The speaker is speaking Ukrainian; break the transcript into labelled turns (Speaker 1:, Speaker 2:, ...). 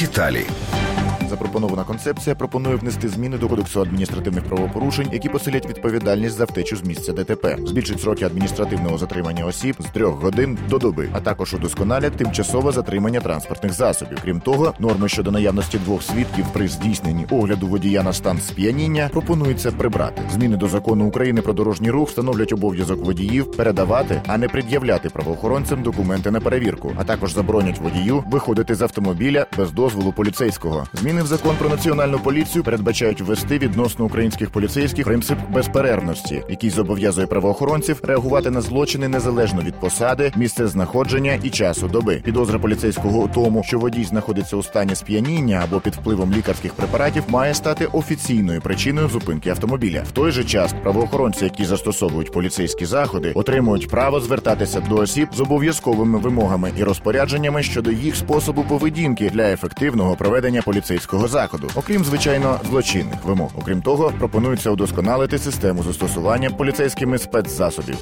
Speaker 1: Деталі.
Speaker 2: Запропонована концепція пропонує внести зміни до кодексу адміністративних правопорушень, які посилять відповідальність за втечу з місця ДТП, збільшить сроки адміністративного затримання осіб з трьох годин до доби, а також удосконалять тимчасове затримання транспортних засобів. Крім того, норми щодо наявності двох свідків при здійсненні огляду водія на стан сп'яніння пропонується прибрати. Зміни до закону України про дорожній рух встановлять обов'язок водіїв передавати, а не пред'являти правоохоронцям документи на перевірку, а також заборонять водію виходити з автомобіля без дозволу поліцейського. Зміни в закон про національну поліцію передбачають ввести відносно українських поліцейських принцип безперервності, який зобов'язує правоохоронців реагувати на злочини незалежно від посади, місце знаходження і часу доби. Підозра поліцейського у тому, що водій знаходиться у стані сп'яніння або під впливом лікарських препаратів, має стати офіційною причиною зупинки автомобіля. В той же час правоохоронці, які застосовують поліцейські заходи, отримують право звертатися до осіб з обов'язковими вимогами і розпорядженнями щодо їх способу поведінки для ефективного проведення поліцейського заходу, окрім звичайно злочинних вимог. Окрім того, пропонується удосконалити систему застосування поліцейськими спецзасобів.